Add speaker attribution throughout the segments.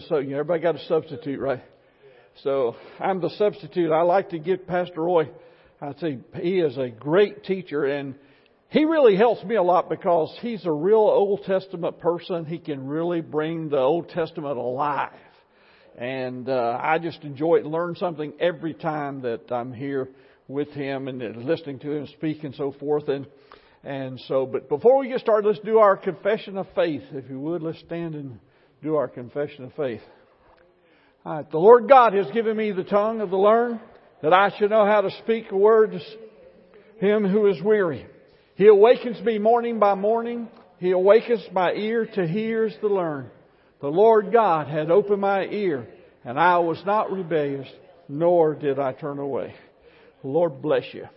Speaker 1: the you know, everybody got a substitute, right? So I'm the substitute. I like to give Pastor Roy. I say he is a great teacher, and he really helps me a lot because he's a real Old Testament person. He can really bring the Old Testament alive, and uh, I just enjoy it and learn something every time that I'm here with him and listening to him speak and so forth. And and so, but before we get started, let's do our confession of faith. If you would, let's stand and do our confession of faith. The Lord God has given me the tongue of the learned that I should know how to speak a word to him who is weary. He awakens me morning by morning. He awakens my ear to hear the learn. The Lord God had opened my ear, and I was not rebellious, nor did I turn away. Lord bless you.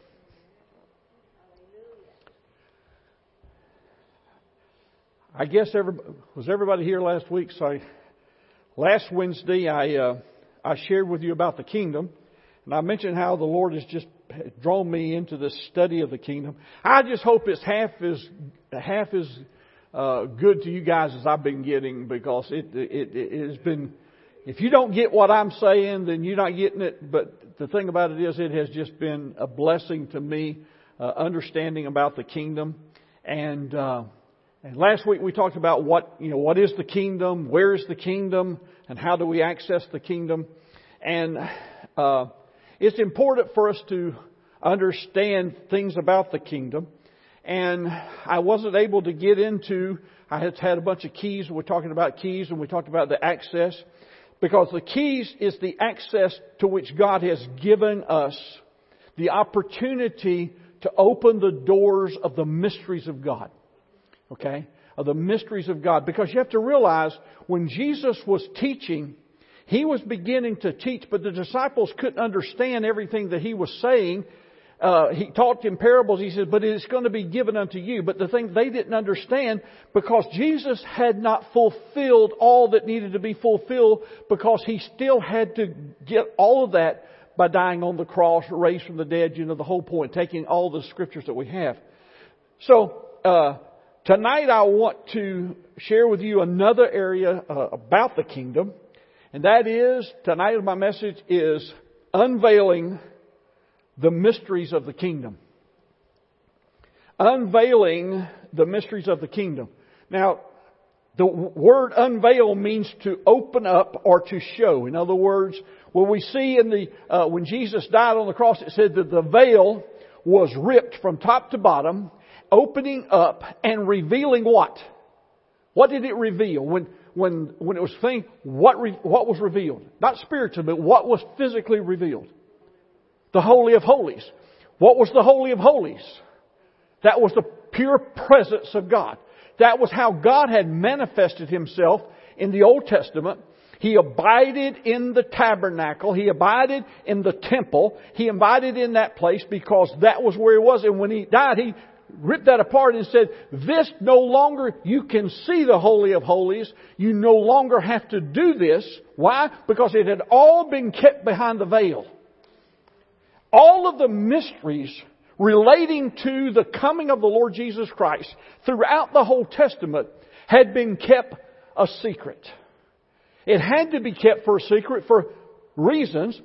Speaker 1: I guess was everybody here last week? So I, last Wednesday I uh, I shared with you about the kingdom, and I mentioned how the Lord has just drawn me into this study of the kingdom. I just hope it's half as half as uh, good to you guys as I've been getting because it, it it has been. If you don't get what I'm saying, then you're not getting it. But the thing about it is, it has just been a blessing to me, uh, understanding about the kingdom and. Uh, and last week we talked about what, you know, what is the kingdom, where is the kingdom, and how do we access the kingdom. And uh, it's important for us to understand things about the kingdom. And I wasn't able to get into, I had had a bunch of keys, we're talking about keys, and we talked about the access. Because the keys is the access to which God has given us the opportunity to open the doors of the mysteries of God okay, of the mysteries of God. Because you have to realize when Jesus was teaching, he was beginning to teach, but the disciples couldn't understand everything that he was saying. Uh, he talked in parables. He said, but it's going to be given unto you. But the thing they didn't understand because Jesus had not fulfilled all that needed to be fulfilled because he still had to get all of that by dying on the cross, raised from the dead. You know, the whole point, taking all the scriptures that we have. So, uh, Tonight I want to share with you another area uh, about the kingdom, and that is, tonight my message is unveiling the mysteries of the kingdom. Unveiling the mysteries of the kingdom. Now, the word unveil means to open up or to show. In other words, when we see in the, uh, when Jesus died on the cross, it said that the veil was ripped from top to bottom opening up and revealing what? What did it reveal? When, when, when it was thing, what, re, what was revealed? Not spiritually, but what was physically revealed? The Holy of Holies. What was the Holy of Holies? That was the pure presence of God. That was how God had manifested Himself in the Old Testament. He abided in the tabernacle. He abided in the temple. He abided in that place because that was where He was. And when He died, He ripped that apart and said, this no longer, you can see the Holy of Holies. You no longer have to do this. Why? Because it had all been kept behind the veil. All of the mysteries relating to the coming of the Lord Jesus Christ throughout the whole Testament had been kept a secret. It had to be kept for a secret for reasons,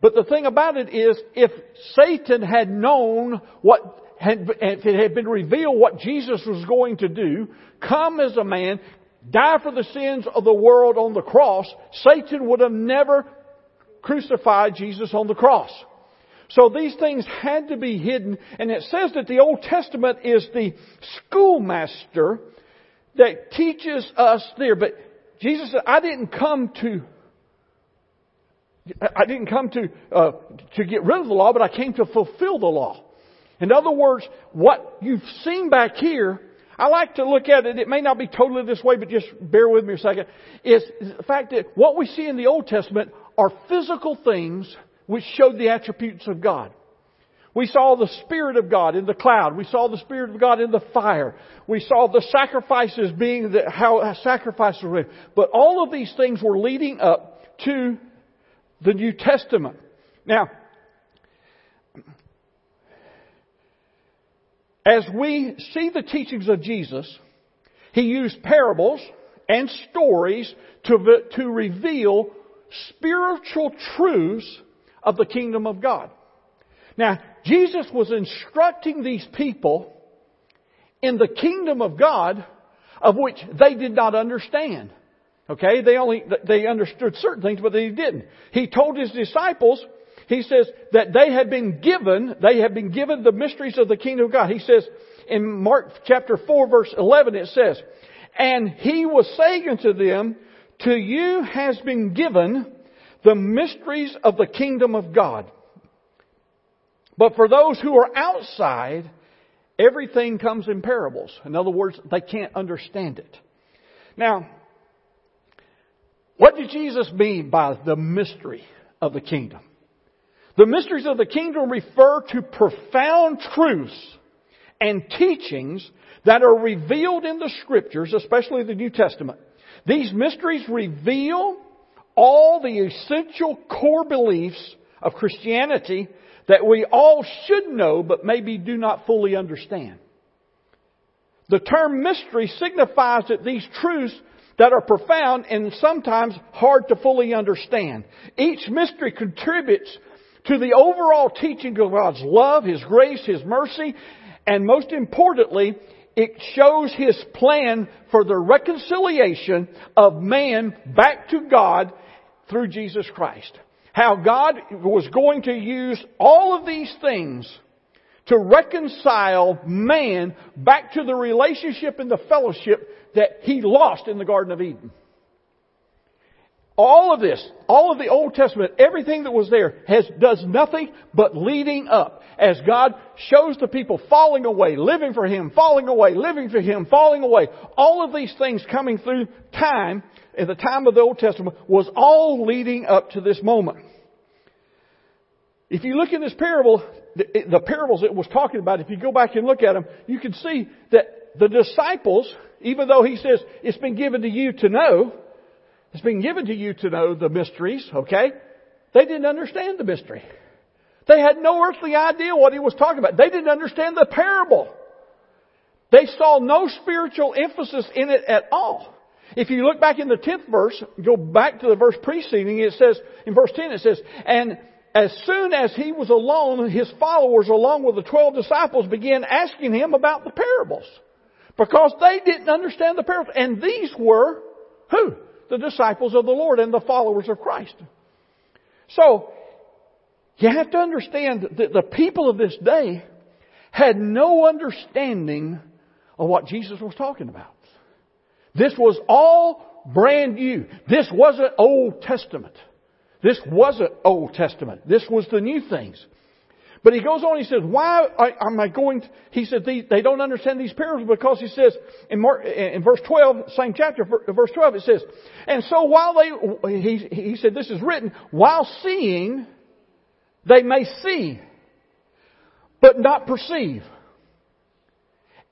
Speaker 1: but the thing about it is, if Satan had known what had, if it had been revealed what Jesus was going to do, come as a man, die for the sins of the world on the cross, Satan would have never crucified Jesus on the cross. So these things had to be hidden, and it says that the Old Testament is the schoolmaster that teaches us there. But Jesus said, I didn't come to I didn't come to uh, to get rid of the law, but I came to fulfill the law. In other words, what you've seen back here, I like to look at it, it may not be totally this way, but just bear with me a second, is the fact that what we see in the Old Testament are physical things which showed the attributes of God. We saw the Spirit of God in the cloud. We saw the Spirit of God in the fire. We saw the sacrifices being the, how sacrifices were. But all of these things were leading up to the New Testament. Now, as we see the teachings of Jesus, he used parables and stories to, to reveal spiritual truths of the kingdom of God. Now, Jesus was instructing these people in the kingdom of God of which they did not understand. Okay, they only, they understood certain things, but they didn't. He told his disciples, he says that they had been given, they had been given the mysteries of the kingdom of God. He says in Mark chapter 4 verse 11 it says, and he was saying unto them, to you has been given the mysteries of the kingdom of God. But for those who are outside, everything comes in parables. In other words, they can't understand it. Now, what did Jesus mean by the mystery of the kingdom? The mysteries of the kingdom refer to profound truths and teachings that are revealed in the scriptures, especially the New Testament. These mysteries reveal all the essential core beliefs of Christianity that we all should know but maybe do not fully understand. The term mystery signifies that these truths that are profound and sometimes hard to fully understand. Each mystery contributes to the overall teaching of God's love, His grace, His mercy, and most importantly, it shows His plan for the reconciliation of man back to God through Jesus Christ. How God was going to use all of these things to reconcile man back to the relationship and the fellowship that he lost in the Garden of Eden. All of this, all of the Old Testament, everything that was there has, does nothing but leading up as God shows the people falling away, living for Him, falling away, living for Him, falling away. All of these things coming through time in the time of the Old Testament was all leading up to this moment. If you look in this parable, the, the parables it was talking about, if you go back and look at them, you can see that the disciples, even though he says it's been given to you to know, it's been given to you to know the mysteries, okay? They didn't understand the mystery. They had no earthly idea what he was talking about. They didn't understand the parable. They saw no spiritual emphasis in it at all. If you look back in the 10th verse, go back to the verse preceding, it says, in verse 10 it says, And as soon as he was alone, his followers along with the 12 disciples began asking him about the parables. Because they didn't understand the parables. And these were, who? The disciples of the Lord and the followers of Christ. So, you have to understand that the people of this day had no understanding of what Jesus was talking about. This was all brand new. This wasn't Old Testament. This wasn't Old Testament. This was the new things. But he goes on, he says, why am I going, to, he said, they, don't understand these parables because he says, in, Mark, in verse 12, same chapter, verse 12, it says, and so while they, he, he said, this is written, while seeing, they may see, but not perceive.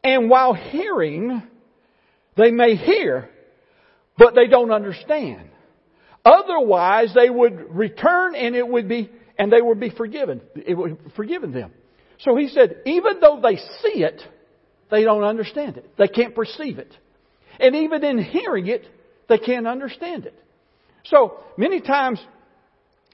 Speaker 1: And while hearing, they may hear, but they don't understand. Otherwise, they would return and it would be, and they would be forgiven. It would forgiven them. So he said, even though they see it, they don't understand it. They can't perceive it. And even in hearing it, they can't understand it. So many times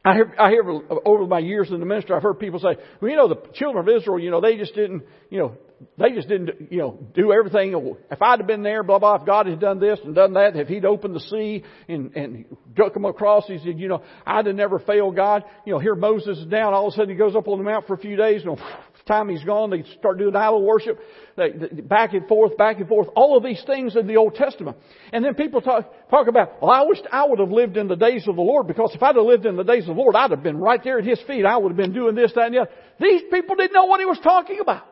Speaker 1: I hear, I hear over my years in the ministry, I've heard people say, well, you know, the children of Israel, you know, they just didn't, you know, they just didn't, you know, do everything. If I'd have been there, blah, blah, if God had done this and done that, if He'd opened the sea and, and took them across, He said, you know, I'd have never failed God. You know, here Moses is down, all of a sudden he goes up on the mount for a few days, and time he's gone, they start doing idol worship, they, back and forth, back and forth, all of these things in the Old Testament. And then people talk, talk about, well, I wish I would have lived in the days of the Lord, because if I'd have lived in the days of the Lord, I'd have been right there at His feet. I would have been doing this, that, and the other. These people didn't know what He was talking about.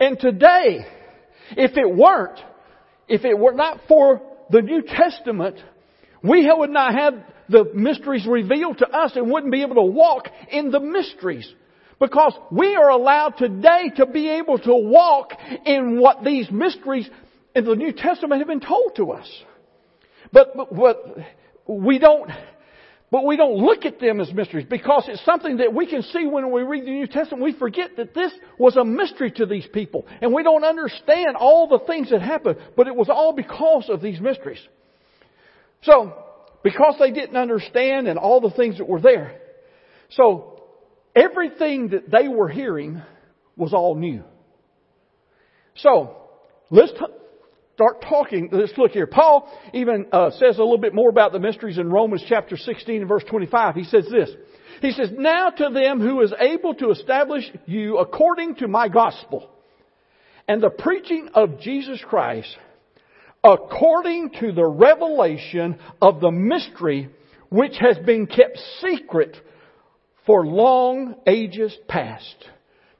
Speaker 1: And today, if it weren't, if it were not for the New Testament, we would not have the mysteries revealed to us and wouldn't be able to walk in the mysteries. Because we are allowed today to be able to walk in what these mysteries in the New Testament have been told to us. But, but, but we don't, But we don't look at them as mysteries because it's something that we can see when we read the New Testament. We forget that this was a mystery to these people. And we don't understand all the things that happened, but it was all because of these mysteries. So, because they didn't understand and all the things that were there. So, everything that they were hearing was all new. So, let's t- start talking. Let's look here. Paul even uh, says a little bit more about the mysteries in Romans chapter 16 and verse 25. He says this. He says, Now to them who is able to establish you according to my gospel and the preaching of Jesus Christ according to the revelation of the mystery which has been kept secret for long ages past.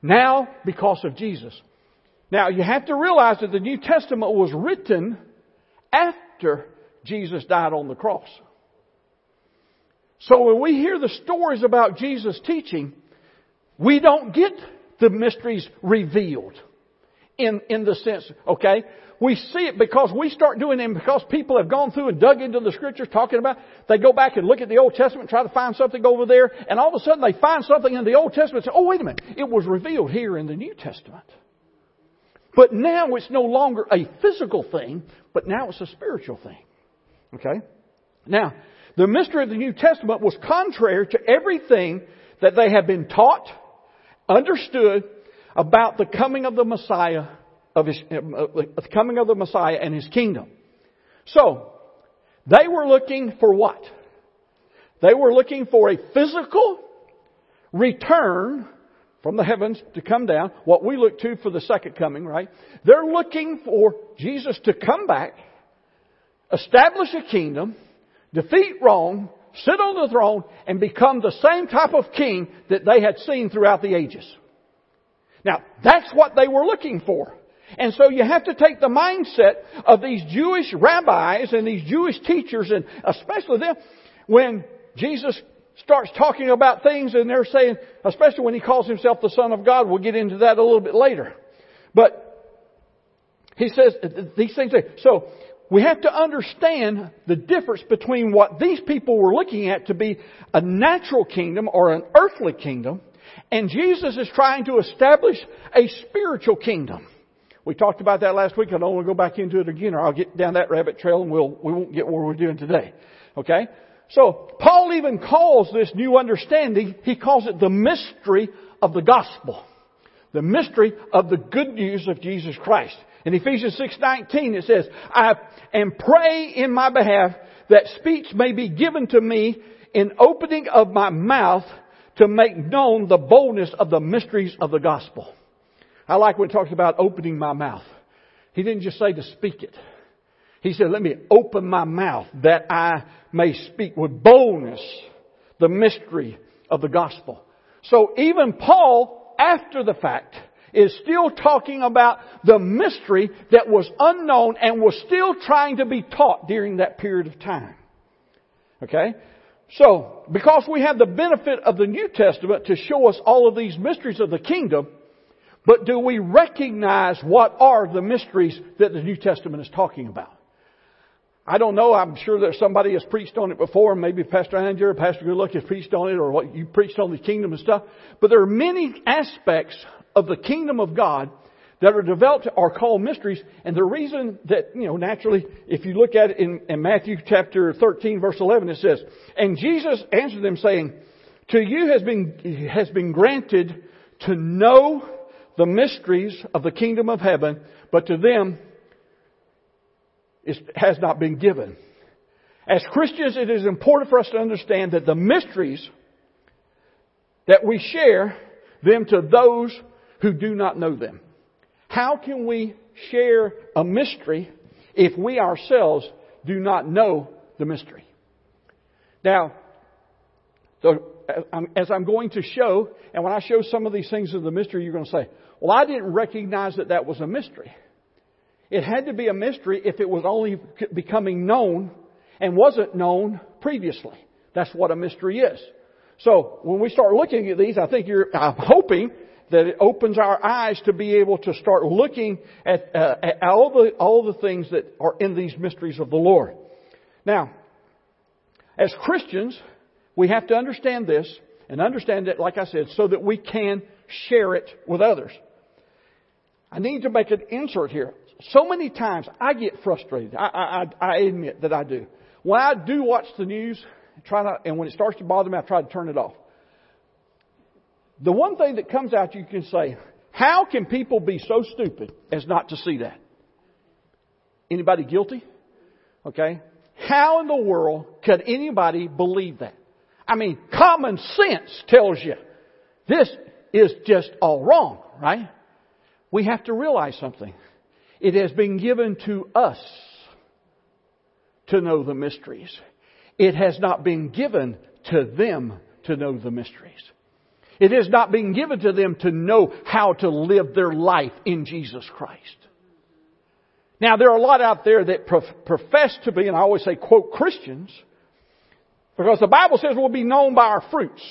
Speaker 1: Now, because of Jesus. Now, you have to realize that the New Testament was written after Jesus died on the cross. So when we hear the stories about Jesus teaching, we don't get the mysteries revealed in, in the sense, okay? We see it because we start doing them because people have gone through and dug into the scriptures talking about, they go back and look at the Old Testament, try to find something over there, and all of a sudden they find something in the Old Testament and say, oh wait a minute, it was revealed here in the New Testament. But now it's no longer a physical thing, but now it's a spiritual thing. Okay? Now, the mystery of the New Testament was contrary to everything that they had been taught, understood about the coming of the Messiah of his, uh, the coming of the Messiah and his kingdom. So, they were looking for what? They were looking for a physical return from the heavens to come down, what we look to for the second coming, right? They're looking for Jesus to come back, establish a kingdom, defeat Rome, sit on the throne, and become the same type of king that they had seen throughout the ages. Now, that's what they were looking for. And so you have to take the mindset of these Jewish rabbis and these Jewish teachers and especially them when Jesus starts talking about things and they're saying, especially when he calls himself the Son of God, we'll get into that a little bit later. But he says these things. So we have to understand the difference between what these people were looking at to be a natural kingdom or an earthly kingdom, and Jesus is trying to establish a spiritual kingdom. We talked about that last week. I don't want to go back into it again, or I'll get down that rabbit trail and we'll we won't get where we're doing today. Okay. So Paul even calls this new understanding. He calls it the mystery of the gospel, the mystery of the good news of Jesus Christ. In Ephesians six nineteen, it says, "I and pray in my behalf that speech may be given to me in opening of my mouth to make known the boldness of the mysteries of the gospel." I like when it talks about opening my mouth. He didn't just say to speak it. He said, let me open my mouth that I may speak with boldness the mystery of the gospel. So even Paul, after the fact, is still talking about the mystery that was unknown and was still trying to be taught during that period of time. Okay? So, because we have the benefit of the New Testament to show us all of these mysteries of the kingdom, but do we recognize what are the mysteries that the New Testament is talking about? I don't know. I'm sure that somebody has preached on it before. Maybe Pastor Andrew or Pastor Goodluck has preached on it or what you preached on the kingdom and stuff. But there are many aspects of the kingdom of God that are developed are called mysteries. And the reason that, you know, naturally, if you look at it in, in Matthew chapter 13 verse 11, it says, And Jesus answered them saying, To you has been, has been granted to know the mysteries of the kingdom of heaven, but to them it has not been given. As Christians, it is important for us to understand that the mysteries that we share them to those who do not know them. How can we share a mystery if we ourselves do not know the mystery? Now, so as I'm going to show, and when I show some of these things of the mystery, you're going to say, well, I didn't recognize that that was a mystery. It had to be a mystery if it was only becoming known and wasn't known previously. That's what a mystery is. So when we start looking at these, I think you're, I'm hoping that it opens our eyes to be able to start looking at, uh, at all the all the things that are in these mysteries of the Lord. Now, as Christians, We have to understand this and understand it, like I said, so that we can share it with others. I need to make an insert here. So many times I get frustrated. I, I, I admit that I do. When I do watch the news, try not, and when it starts to bother me, I try to turn it off. The one thing that comes out, you can say, how can people be so stupid as not to see that? Anybody guilty? Okay. How in the world could anybody believe that? I mean, common sense tells you this is just all wrong, right? We have to realize something. It has been given to us to know the mysteries. It has not been given to them to know the mysteries. It has not been given to them to know how to live their life in Jesus Christ. Now, there are a lot out there that profess to be, and I always say, quote, Christians, because the Bible says we'll be known by our fruits.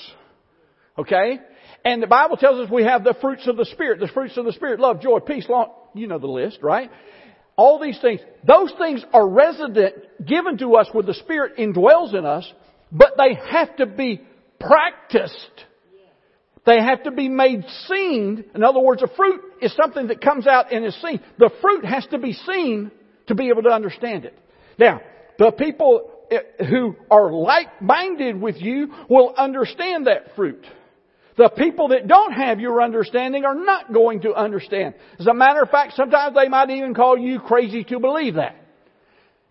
Speaker 1: Okay? And the Bible tells us we have the fruits of the Spirit. The fruits of the Spirit, love, joy, peace, long, you know the list, right? All these things. Those things are resident, given to us where the Spirit indwells in us, but they have to be practiced. They have to be made seen. In other words, a fruit is something that comes out and is seen. The fruit has to be seen to be able to understand it. Now, the people eh, who are like-minded with you will understand that fruit. The people that don't have your understanding are not going to understand. As a matter of fact, sometimes they might even call you crazy to believe that.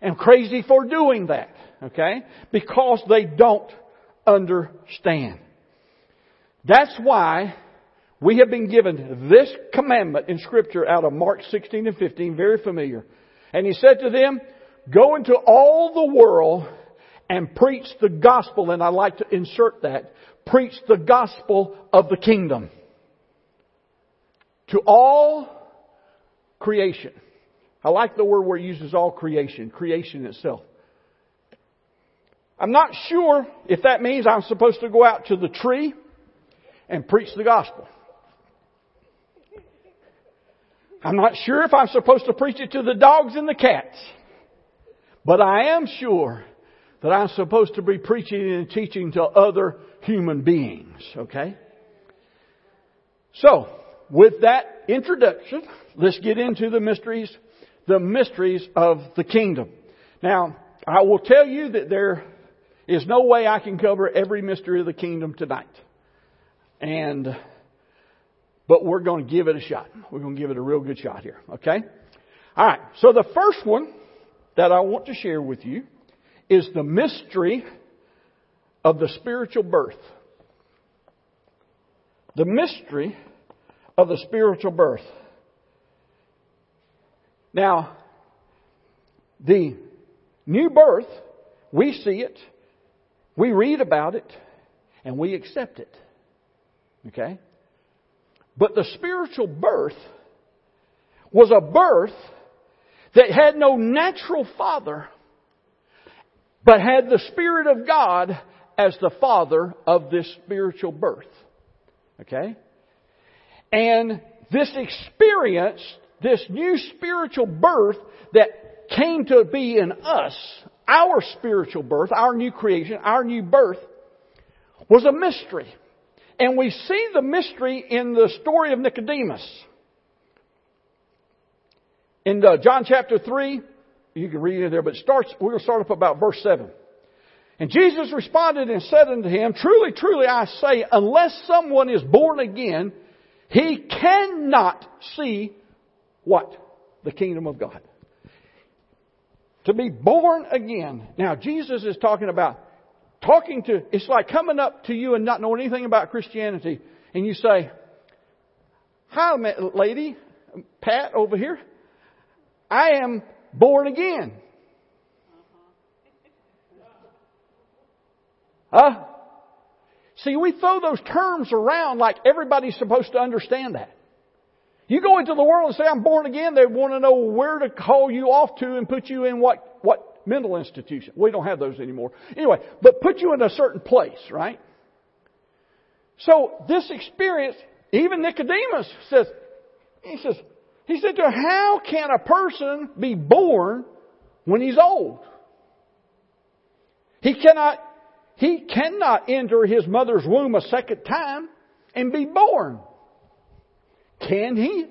Speaker 1: And crazy for doing that. Okay? Because they don't understand. That's why we have been given this commandment in scripture out of Mark 16 and 15, very familiar. And he said to them, go into all the world and preach the gospel, and I like to insert that, preach the gospel of the kingdom to all creation. I like the word where it uses all creation, creation itself. I'm not sure if that means I'm supposed to go out to the tree and preach the gospel. I'm not sure if I'm supposed to preach it to the dogs and the cats. But I am sure that I'm supposed to be preaching and teaching to other human beings, okay? So, with that introduction, let's get into the mysteries, the mysteries of the kingdom. Now, I will tell you that there is no way I can cover every mystery of the kingdom tonight. And, but we're going to give it a shot. We're going to give it a real good shot here, okay? Alright, so the first one that I want to share with you is the mystery of the spiritual birth. The mystery of the spiritual birth. Now, the new birth, we see it, we read about it, and we accept it. Okay? But the spiritual birth was a birth that had no natural father but had the Spirit of God as the father of this spiritual birth. Okay? And this experience, this new spiritual birth that came to be in us, our spiritual birth, our new creation, our new birth, was a mystery. And we see the mystery in the story of Nicodemus. In uh, John chapter 3, you can read it there, but it starts, we're going to start up about verse 7. And Jesus responded and said unto him, Truly, truly, I say, unless someone is born again, he cannot see what? The kingdom of God. To be born again. Now, Jesus is talking about talking to, it's like coming up to you and not knowing anything about Christianity, and you say, Hi, lady, Pat over here. I am born again. Huh? See, we throw those terms around like everybody's supposed to understand that. You go into the world and say, I'm born again, they want to know where to call you off to and put you in what, what mental institution. We don't have those anymore. Anyway, but put you in a certain place, right? So this experience, even Nicodemus says, he says, he said to how can a person be born when he's old? He cannot, he cannot enter his mother's womb a second time and be born. Can he?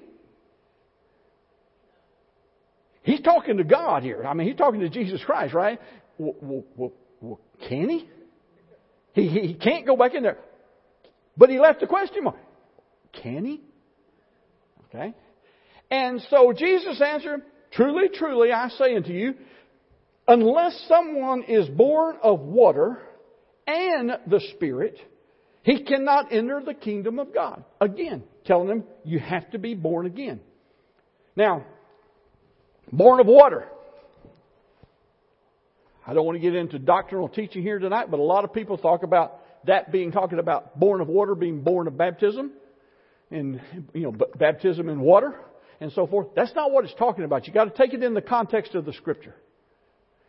Speaker 1: He's talking to God here. I mean, he's talking to Jesus Christ, right? Well, well, well, can he? he? He can't go back in there. But he left the question mark. Can he? Okay. And so Jesus answered, Truly, truly, I say unto you, unless someone is born of water and the Spirit, he cannot enter the kingdom of God. Again, telling them you have to be born again. Now, born of water. I don't want to get into doctrinal teaching here tonight, but a lot of people talk about that being talking about born of water being born of baptism and you know baptism in water and so forth. That's not what it's talking about. You got to take it in the context of the scripture.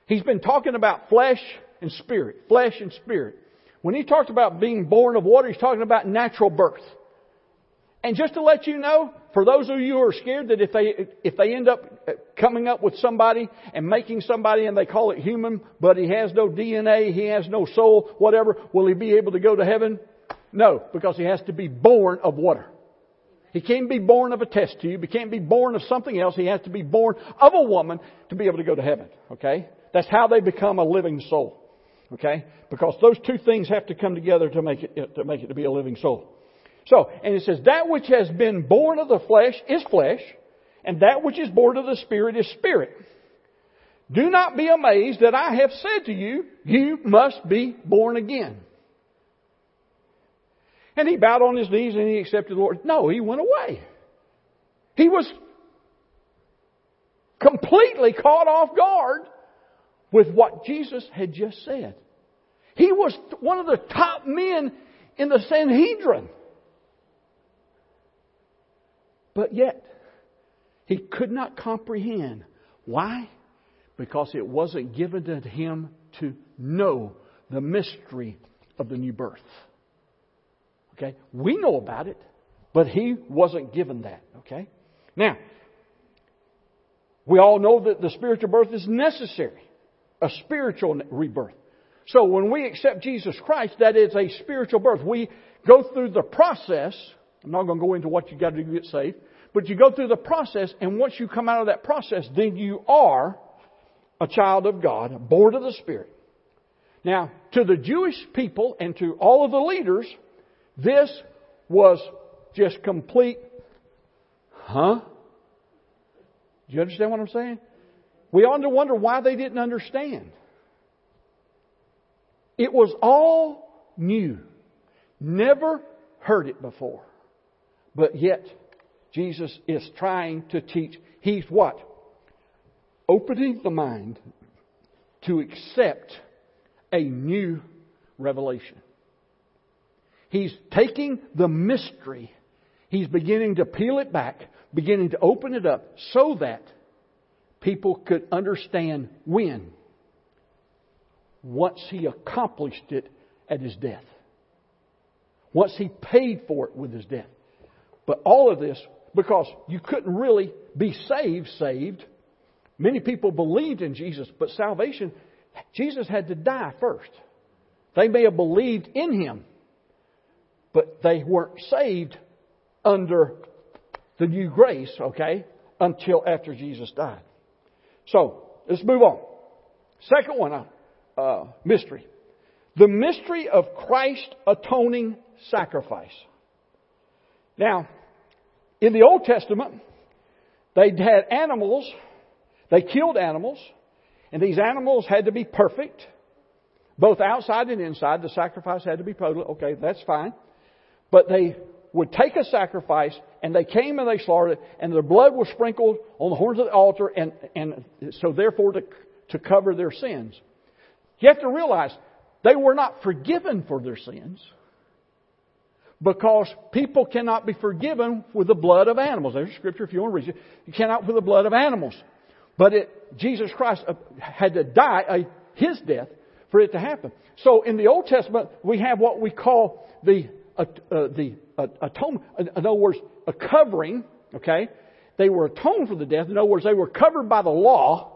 Speaker 1: He's been talking about flesh and spirit, flesh and spirit. When he talks about being born of water, he's talking about natural birth. And just to let you know, for those of you who are scared that if they, if they end up coming up with somebody and making somebody and they call it human, but he has no DNA, he has no soul, whatever, will he be able to go to heaven? No, because he has to be born of water. He can't be born of a test tube. He can't be born of something else. He has to be born of a woman to be able to go to heaven. Okay? That's how they become a living soul. Okay? Because those two things have to come together to make it, to make it to be a living soul. So, and it says, that which has been born of the flesh is flesh, and that which is born of the Spirit is spirit. Do not be amazed that I have said to you, you must be born again. And he bowed on his knees and he accepted the Lord. No, he went away. He was completely caught off guard with what Jesus had just said. He was one of the top men in the Sanhedrin. But yet, he could not comprehend. Why? Because it wasn't given to him to know the mystery of the new birth. Okay? We know about it, but he wasn't given that. Okay? Now, we all know that the spiritual birth is necessary. A spiritual rebirth. So when we accept Jesus Christ, that is a spiritual birth. We go through the process. I'm not going to go into what you got to do to get saved. But you go through the process, and once you come out of that process, then you are a child of God, born of the Spirit. Now, to the Jewish people and to all of the leaders, this was just complete, huh? Do you understand what I'm saying? We ought to wonder why they didn't understand. It was all new. Never heard it before. But yet, Jesus is trying to teach. He's what? Opening the mind to accept a new revelation. He's taking the mystery, he's beginning to peel it back, beginning to open it up so that people could understand when. Once he accomplished it at his death. Once he paid for it with his death. But all of this because you couldn't really be saved, saved. Many people believed in Jesus, but salvation, Jesus had to die first. They may have believed in Him, but they weren't saved under the new grace, okay, until after Jesus died. So, let's move on. Second one, uh, uh mystery. The mystery of Christ atoning sacrifice. Now, in the Old Testament, they had animals, they killed animals, and these animals had to be perfect, both outside and inside. The sacrifice had to be perfect. Okay, that's fine. But they would take a sacrifice and they came and they slaughtered it and their blood was sprinkled on the horns of the altar and, and so therefore to, to cover their sins. You have to realize they were not forgiven for their sins because people cannot be forgiven with the blood of animals. There's scripture if you want to read it. You cannot with the blood of animals. But it, Jesus Christ uh, had to die his death for it to happen. So in the Old Testament, we have what we call the uh, uh, the uh, atonement. In other words, a covering. Okay, they were atoned for the death. In other words, they were covered by the law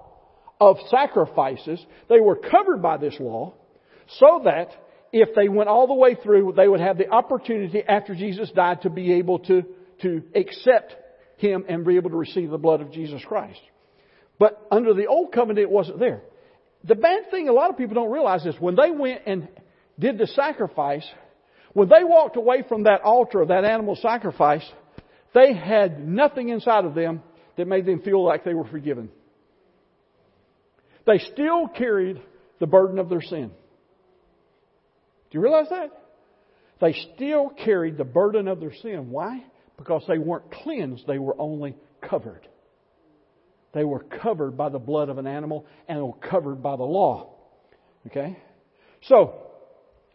Speaker 1: of sacrifices. They were covered by this law, so that if they went all the way through, they would have the opportunity after Jesus died to be able to, to accept Him and be able to receive the blood of Jesus Christ. But under the old covenant, it wasn't there. The bad thing a lot of people don't realize is when they went and did the sacrifice, when they walked away from that altar of that animal sacrifice, they had nothing inside of them that made them feel like they were forgiven. They still carried the burden of their sin. Do you realize that? They still carried the burden of their sin. Why? Because they weren't cleansed, they were only covered. They were covered by the blood of an animal and were covered by the law. Okay? So,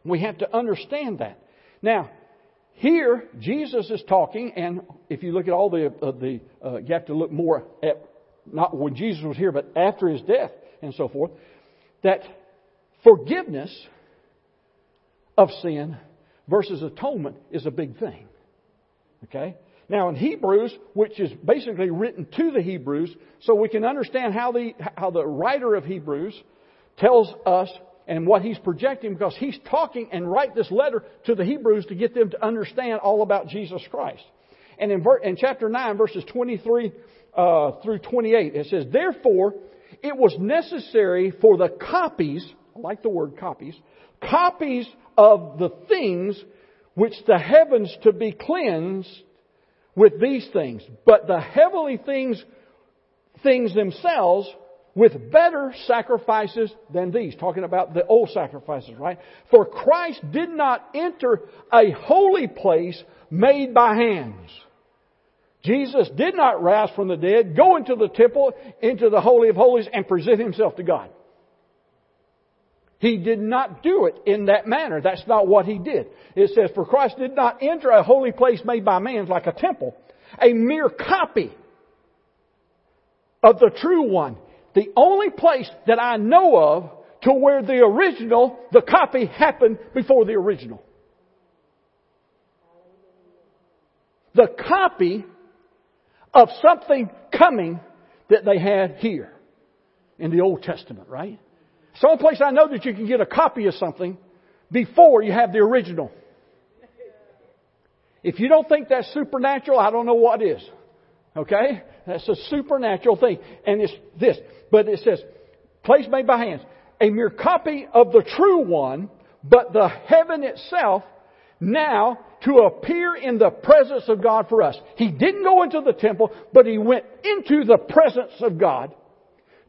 Speaker 1: we have to understand that. Now, here, Jesus is talking, and if you look at all the, uh, the uh, you have to look more at, not when Jesus was here, but after his death and so forth, that forgiveness of sin versus atonement is a big thing. Okay? Now in Hebrews, which is basically written to the Hebrews, so we can understand how the, how the writer of Hebrews tells us and what he's projecting because he's talking and write this letter to the Hebrews to get them to understand all about Jesus Christ. And in, ver- in chapter 9, verses 23 uh, through 28, it says, Therefore, it was necessary for the copies, like the word copies, copies of the things which the heavens to be cleansed with these things. But the heavenly things, things themselves with better sacrifices than these. Talking about the old sacrifices, right? For Christ did not enter a holy place made by hands. Jesus did not rise from the dead, go into the temple, into the Holy of Holies, and present himself to God. He did not do it in that manner. That's not what he did. It says, For Christ did not enter a holy place made by man like a temple, a mere copy of the true one. The only place that I know of to where the original, the copy happened before the original. The copy of something coming that they had here in the Old Testament, right? It's the only place I know that you can get a copy of something before you have the original. If you don't think that's supernatural, I don't know what is. Okay? That's a supernatural thing. And it's this. But it says, place made by hands. A mere copy of the true one, but the heaven itself now to appear in the presence of God for us. He didn't go into the temple, but he went into the presence of God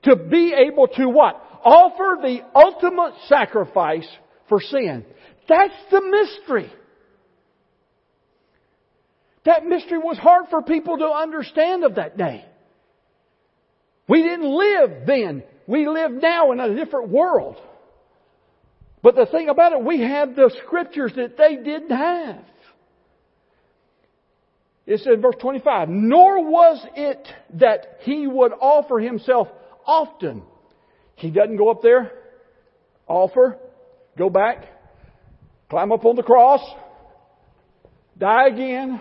Speaker 1: to be able to what? Offer the ultimate sacrifice for sin. That's the mystery. That mystery was hard for people to understand of that day. We didn't live then. We live now in a different world. But the thing about it, we have the scriptures that they didn't have. It says in verse 25, nor was it that he would offer himself often he doesn't go up there, offer, go back, climb up on the cross, die again,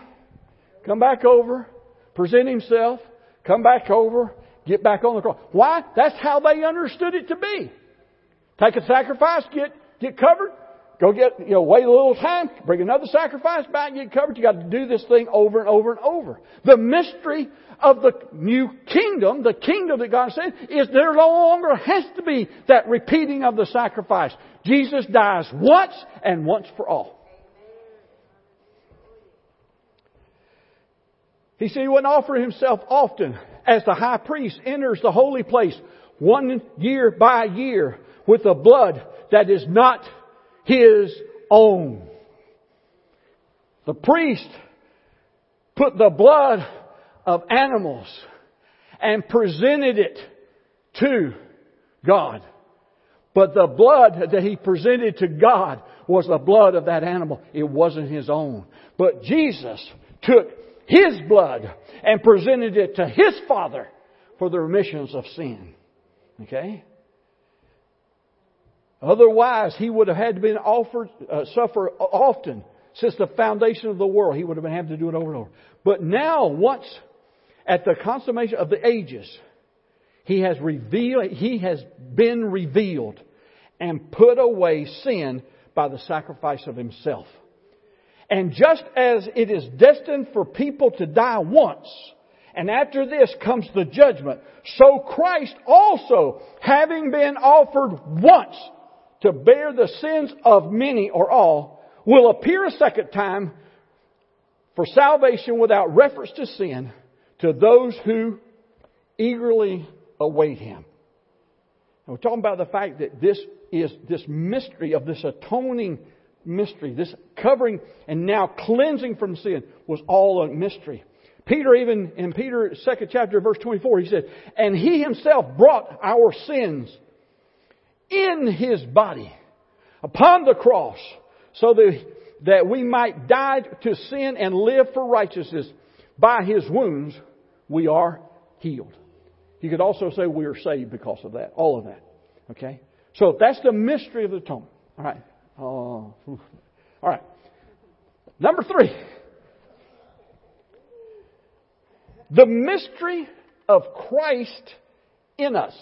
Speaker 1: come back over, present himself, come back over, get back on the cross. Why? That's how they understood it to be. Take a sacrifice, get, get covered, go get, you know, wait a little time, bring another sacrifice back, get covered. You got to do this thing over and over and over. The mystery of the new kingdom, the kingdom that God said, is there no longer has to be that repeating of the sacrifice. Jesus dies once and once for all. He said he wouldn't offer himself often as the high priest enters the holy place one year by year with the blood that is not his own. The priest put the blood of animals and presented it to God. But the blood that he presented to God was the blood of that animal. It wasn't his own. But Jesus took his blood and presented it to his Father for the remissions of sin. Okay? Otherwise, he would have had to been offered, uh, suffer often since the foundation of the world. He would have been having to do it over and over. But now, once at the consummation of the ages, he has revealed, he has been revealed and put away sin by the sacrifice of himself. And just as it is destined for people to die once, and after this comes the judgment, so Christ also, having been offered once to bear the sins of many or all, will appear a second time for salvation without reference to sin to those who eagerly await Him. And we're talking about the fact that this is this mystery of this atoning mystery, this covering and now cleansing from sin was all a mystery. Peter even, in Peter's second chapter, verse 24, he said, And he himself brought our sins in his body upon the cross so that, that we might die to sin and live for righteousness. By his wounds, we are healed. You could also say we are saved because of that. All of that. Okay? So that's the mystery of the atonement. All right. Oh, all right. Number three. The mystery of Christ in us.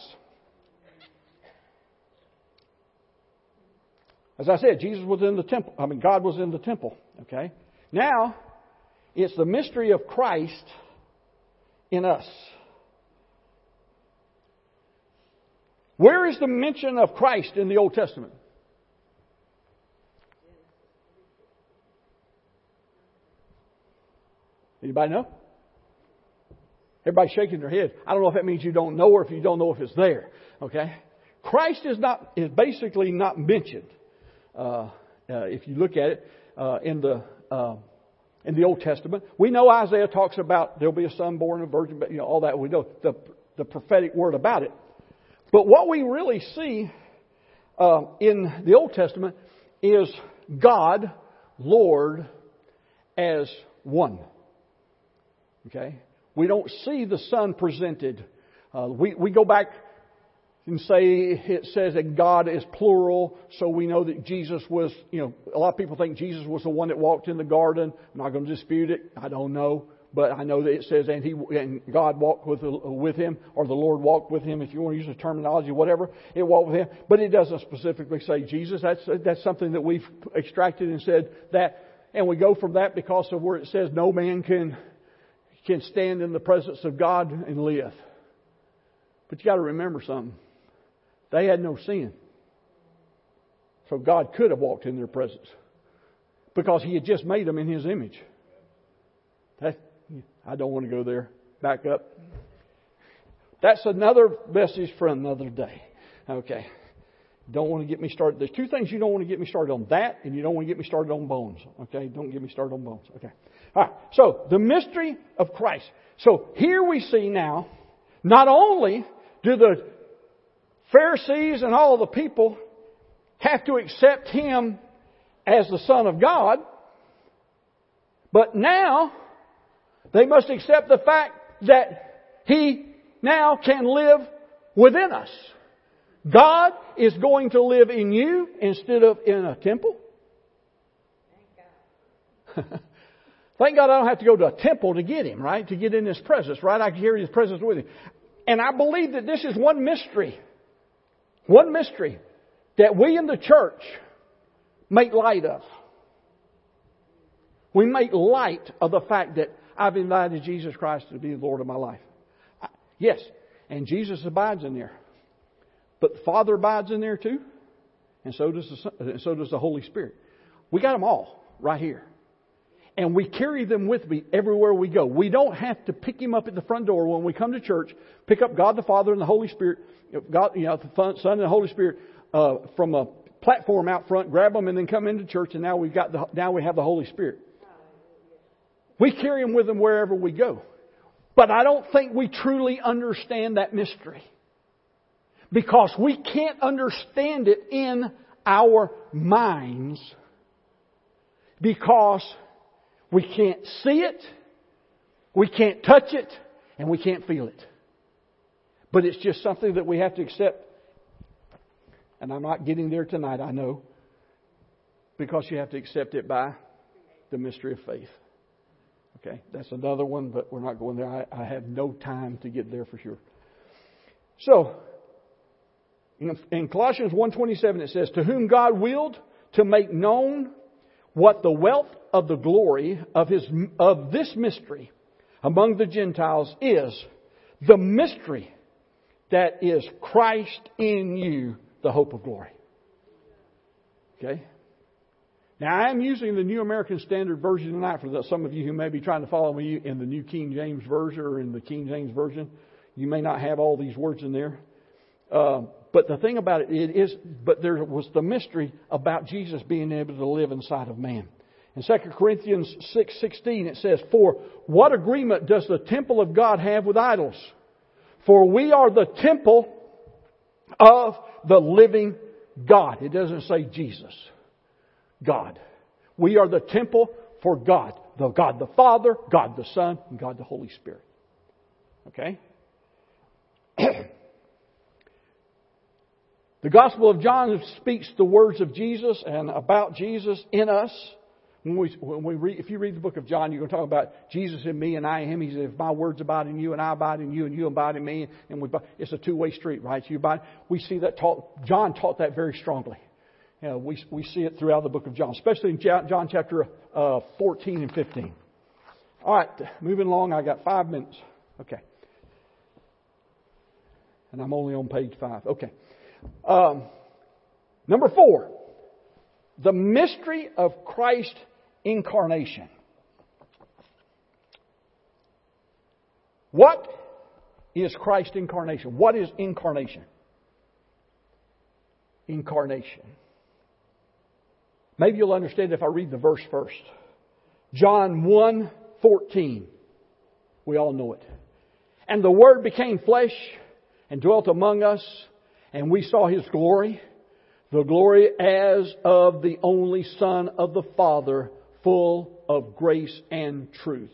Speaker 1: As I said, Jesus was in the temple. I mean, God was in the temple. Okay? Now, it's the mystery of Christ in us. Where is the mention of Christ in the Old Testament? Anybody know? Everybody's shaking their head. I don't know if that means you don't know or if you don't know if it's there. Okay? Christ is not is basically not mentioned. Uh, if you look at it uh, in the uh, in the Old Testament, we know Isaiah talks about there'll be a son born of virgin, but you know all that. We know the the prophetic word about it. But what we really see uh, in the Old Testament is God, Lord, as one. Okay? We don't see the Son presented. Uh, we, we go back and say it says that God is plural, so we know that Jesus was, you know, a lot of people think Jesus was the one that walked in the garden. I'm not going to dispute it. I don't know. But I know that it says, and he, and God walked with, with him, or the Lord walked with him, if you want to use the terminology, whatever, it walked with him. But it doesn't specifically say Jesus. That's, that's something that we've extracted and said that, and we go from that because of where it says no man can can stand in the presence of God and live. But you got to remember something. They had no sin. So God could have walked in their presence because He had just made them in His image. That, I don't want to go there. Back up. That's another message for another day. Okay. Don't want to get me started. There's two things you don't want to get me started on that, and you don't want to get me started on bones. Okay? Don't get me started on bones. Okay. All right. So, the mystery of Christ. So, here we see now, not only do the Pharisees and all the people have to accept Him as the Son of God, but now they must accept the fact that He now can live within us. God is going to live in you instead of in a temple. Thank God. Thank God I don't have to go to a temple to get Him, right? To get in His presence, right? I can hear His presence with Him. And I believe that this is one mystery. One mystery that we in the church make light of. We make light of the fact that I've invited Jesus Christ to be the Lord of my life. Yes, and Jesus abides in there. But the Father abides in there too, and so does the, and so does the Holy Spirit. We got them all right here. And we carry them with me everywhere we go. We don't have to pick him up at the front door when we come to church, pick up God the Father and the Holy Spirit, God, you know, the Son and the Holy Spirit uh, from a platform out front, grab them, and then come into church, and now we've got the, now we have the Holy Spirit. We carry them with them wherever we go. But I don't think we truly understand that mystery because we can't understand it in our minds because we can't see it, we can't touch it, and we can't feel it. But it's just something that we have to accept. And I'm not getting there tonight, I know, because you have to accept it by the mystery of faith. Okay, that's another one, but we're not going there. I, I have no time to get there for sure. So, in, in Colossians 1.27 it says, To whom God willed to make known what the wealth of the glory of his, of this mystery among the Gentiles is the mystery that is Christ in you, the hope of glory. Okay? Now, I am using the New American Standard Version tonight for some of you who may be trying to follow me in the New King James Version or in the King James Version. You may not have all these words in there. Uh, but the thing about it, it is, but there was the mystery about Jesus being able to live inside of man. In 2 Corinthians 6:16 it says, "For what agreement does the temple of God have with idols? For we are the temple of the living God." It doesn't say Jesus. God. We are the temple for God. The God the Father, God the Son, and God the Holy Spirit. Okay? the Gospel of John speaks the words of Jesus and about Jesus in us. When we, when we read, if you read the book of John, you're going to talk about Jesus in me and I in him. He says, if my words abide in you and I abide in you and you abide in me, and we, it's a two-way street, right? You abide, we see that taught, John taught that very strongly. You know, we, we see it throughout the book of John, especially in John chapter uh, 14 and 15. All right, moving along. I got five minutes. Okay. And I'm only on page five. Okay. Um, number four, the mystery of Christ incarnation. What is Christ incarnation? What is incarnation? Incarnation. Maybe you'll understand if I read the verse first. John 1 14. We all know it. And the Word became flesh and dwelt among us, and we saw His glory, the glory as of the only Son of the Father, full of grace and truth.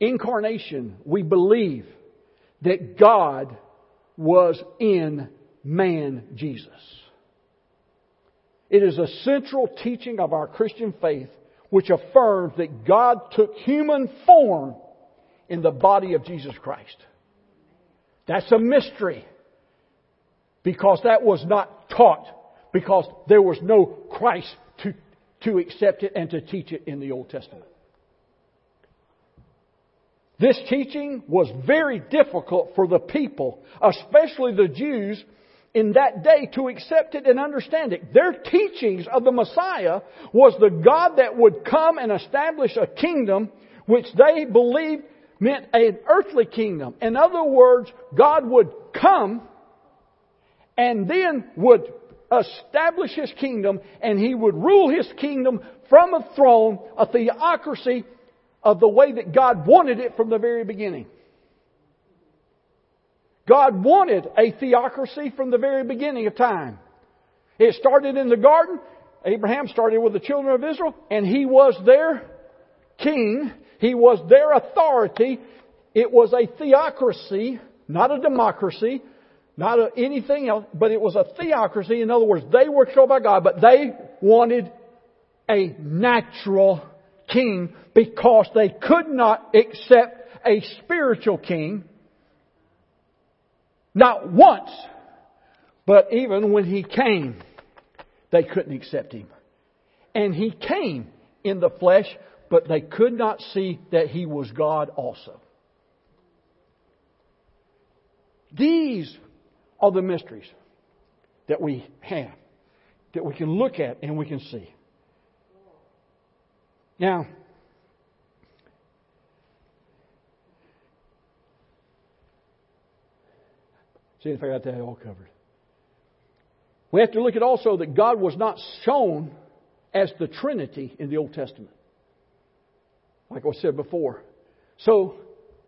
Speaker 1: Incarnation, we believe that God was in man Jesus. It is a central teaching of our Christian faith which affirms that God took human form in the body of Jesus Christ. That's a mystery because that was not taught because there was no Christ to, to accept it and to teach it in the Old Testament. This teaching was very difficult for the people, especially the Jews in that day to accept it and understand it. Their teachings of the Messiah was the God that would come and establish a kingdom which they believed meant an earthly kingdom. In other words, God would come and then would establish His kingdom and He would rule His kingdom from a throne, a theocracy of the way that God wanted it from the very beginning. God wanted a theocracy from the very beginning of time. It started in the garden. Abraham started with the children of Israel, and he was their king. He was their authority. It was a theocracy, not a democracy, not anything else, but it was a theocracy. In other words, they were controlled by God, but they wanted a natural king because they could not accept a spiritual king not once, but even when he came, they couldn't accept him. And he came in the flesh, but they could not see that he was God also. These are the mysteries that we have, that we can look at and we can see. Now, See if I got that all covered. We have to look at also that God was not shown as the Trinity in the Old Testament. Like I said before. So,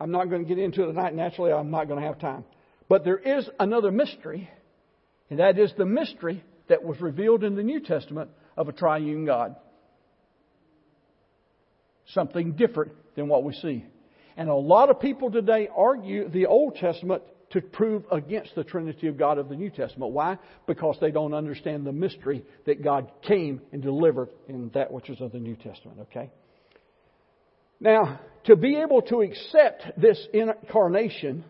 Speaker 1: I'm not going to get into it tonight. Naturally, I'm not going to have time. But there is another mystery, and that is the mystery that was revealed in the New Testament of a triune God. Something different than what we see. And a lot of people today argue the Old Testament to prove against the Trinity of God of the New Testament. Why? Because they don't understand the mystery that God came and delivered in that which is of the New Testament, okay? Now, to be able to accept this incarnation,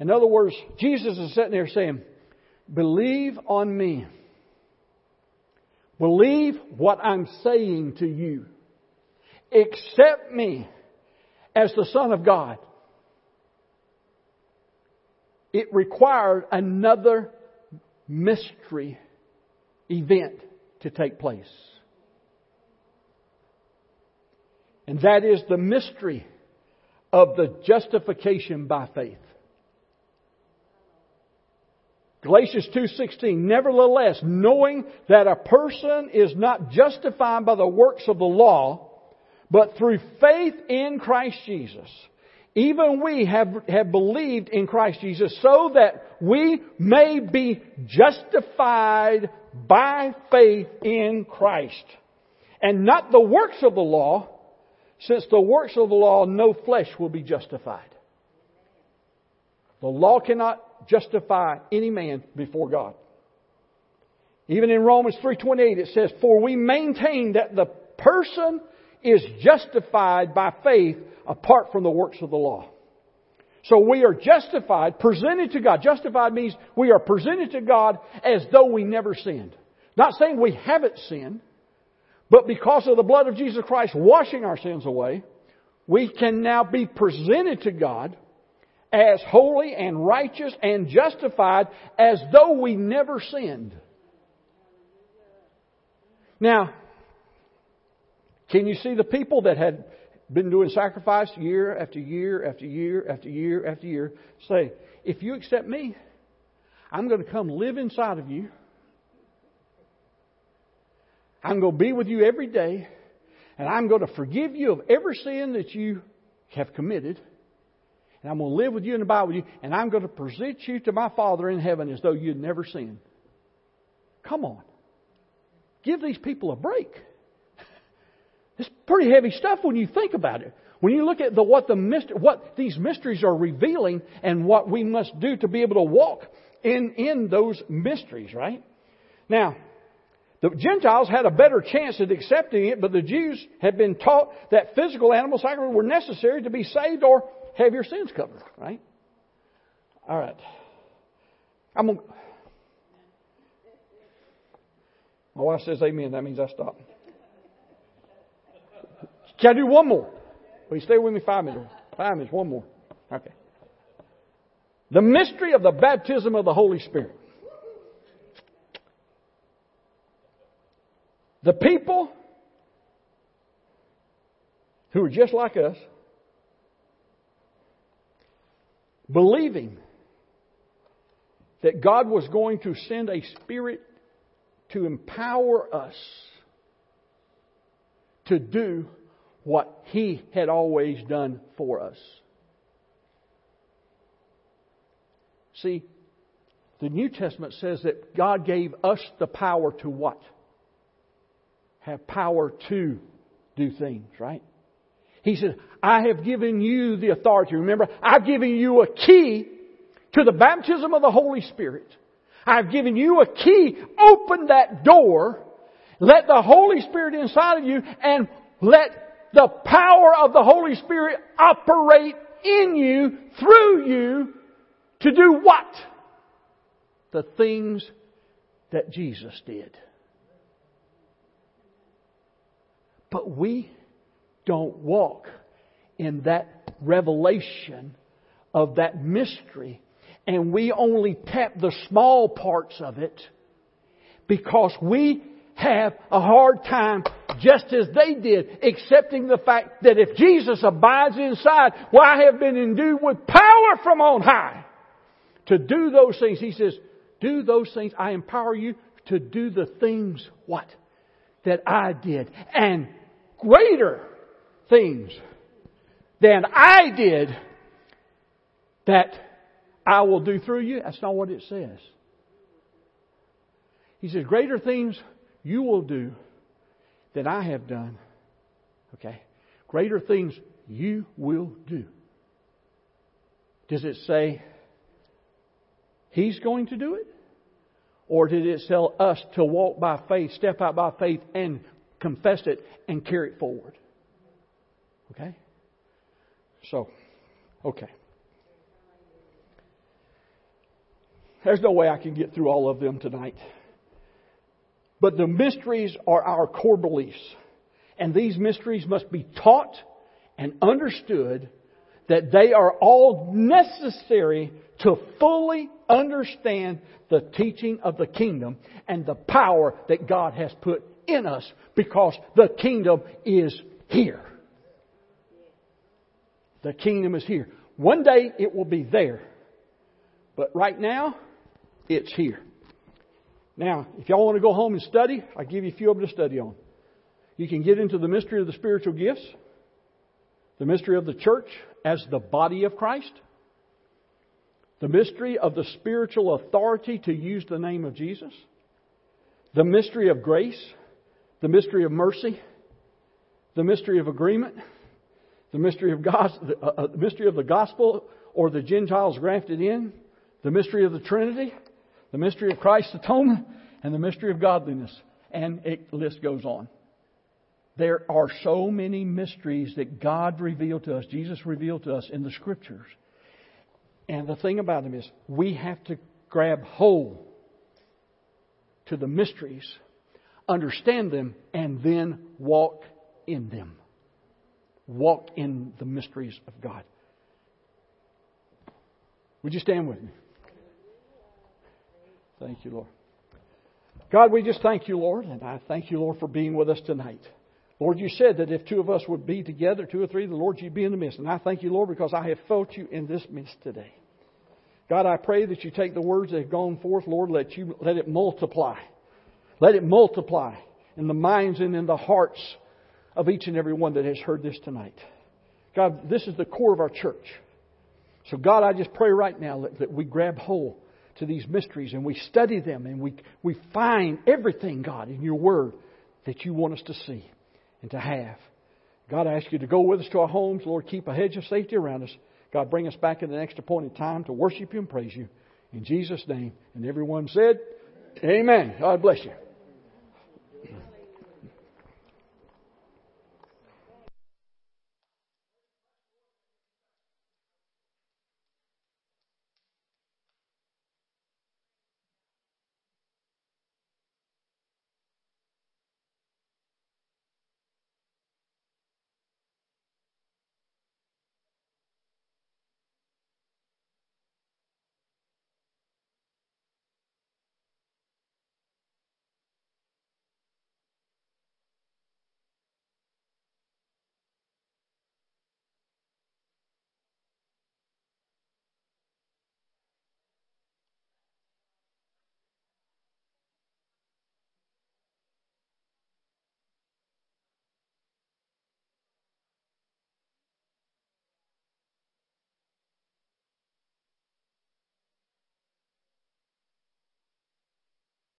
Speaker 1: in other words, Jesus is sitting there saying, Believe on me. Believe what I'm saying to you. Accept me as the Son of God. It required another mystery event to take place. And that is the mystery of the justification by faith. Galatians 2:16 Nevertheless knowing that a person is not justified by the works of the law but through faith in Christ Jesus even we have, have believed in Christ Jesus so that we may be justified by faith in Christ and not the works of the law since the works of the law no flesh will be justified. The law cannot justify any man before God. Even in Romans 3:28 it says, "For we maintain that the person is justified by faith apart from the works of the law." So we are justified, presented to God. Justified means we are presented to God as though we never sinned. Not saying we haven't sinned, but because of the blood of Jesus Christ washing our sins away, we can now be presented to God as holy and righteous and justified as though we never sinned. Now, can you see the people that had been doing sacrifice year after year after year after year after year say, if you accept me, I'm going to come live inside of you. I'm going to be with you every day, and I'm going to forgive you of every sin that you have committed. And I'm going to live with you and abide with you, and I'm going to present you to my Father in heaven as though you'd never sinned. Come on. Give these people a break. It's pretty heavy stuff when you think about it. When you look at the, what, the what these mysteries are revealing and what we must do to be able to walk in, in those mysteries, right? Now, the Gentiles had a better chance at accepting it, but the Jews had been taught that physical animal sacrifices were necessary to be saved or have your sins covered, right? All right. I'm gonna, my wife says amen. That means I stop. Can I do one more? Will you stay with me five minutes? Five minutes, one more. Okay. The mystery of the baptism of the Holy Spirit. The people who are just like us, believing that God was going to send a Spirit to empower us to do what He had always done for us. See, the New Testament says that God gave us the power to what? Have power to do things, right? He said, I have given you the authority. Remember, I've given you a key to the baptism of the Holy Spirit. I've given you a key. Open that door. Let the Holy Spirit inside of you and let the power of the Holy Spirit operate in you, through you, to do what? The things that Jesus did. But we don't walk in that revelation of that mystery and we only tap the small parts of it because we have a hard time just as they did, accepting the fact that if Jesus abides inside, well, I have been endued with power from on high to do those things. He says, do those things. I empower you to do the things, what? That I did. And greater things than I did that I will do through you. That's not what it says. He says, greater things you will do than I have done. Okay? Greater things you will do. Does it say He's going to do it? Or did it tell us to walk by faith, step out by faith, and confess it and carry it forward? Okay? So, okay. There's no way I can get through all of them tonight. But the mysteries are our core beliefs. And these mysteries must be taught and understood that they are all necessary to fully understand the teaching of the kingdom and the power that God has put in us because the kingdom is here. The kingdom is here. One day it will be there. But right now, it's here. Now, if y'all want to go home and study, I'll give you a few of them to study on. You can get into the mystery of the spiritual gifts, the mystery of the church as the body of Christ, the mystery of the spiritual authority to use the name of Jesus, the mystery of grace, the mystery of mercy, the mystery of agreement, the mystery of the uh, uh, mystery of the gospel or the Gentiles grafted in, the mystery of the Trinity, the mystery of Christ's atonement, and the mystery of godliness. And it, the list goes on. There are so many mysteries that God revealed to us, Jesus revealed to us in the Scriptures. And the thing about them is, we have to grab hold to the mysteries, understand them, and then walk in them. Walk in the mysteries of God. Would you stand with me? Thank you, Lord. God, we just thank you, Lord, and I thank you, Lord, for being with us tonight. Lord, you said that if two of us would be together, two or three, the Lord, you'd be in the midst. And I thank you, Lord, because I have felt you in this midst today. God, I pray that you take the words that have gone forth, Lord, let you let it multiply. Let it multiply in the minds and in the hearts of each and every one that has heard this tonight. God, this is the core of our church. So God, I just pray right now that, that we grab hold to these mysteries and we study them and we, we find everything, God, in your word that you want us to see and to have. God, I ask you to go with us to our homes. Lord, keep a hedge of safety around us. God, bring us back in the next appointed time to worship you and praise you. In Jesus' name. And everyone said, Amen. God bless you.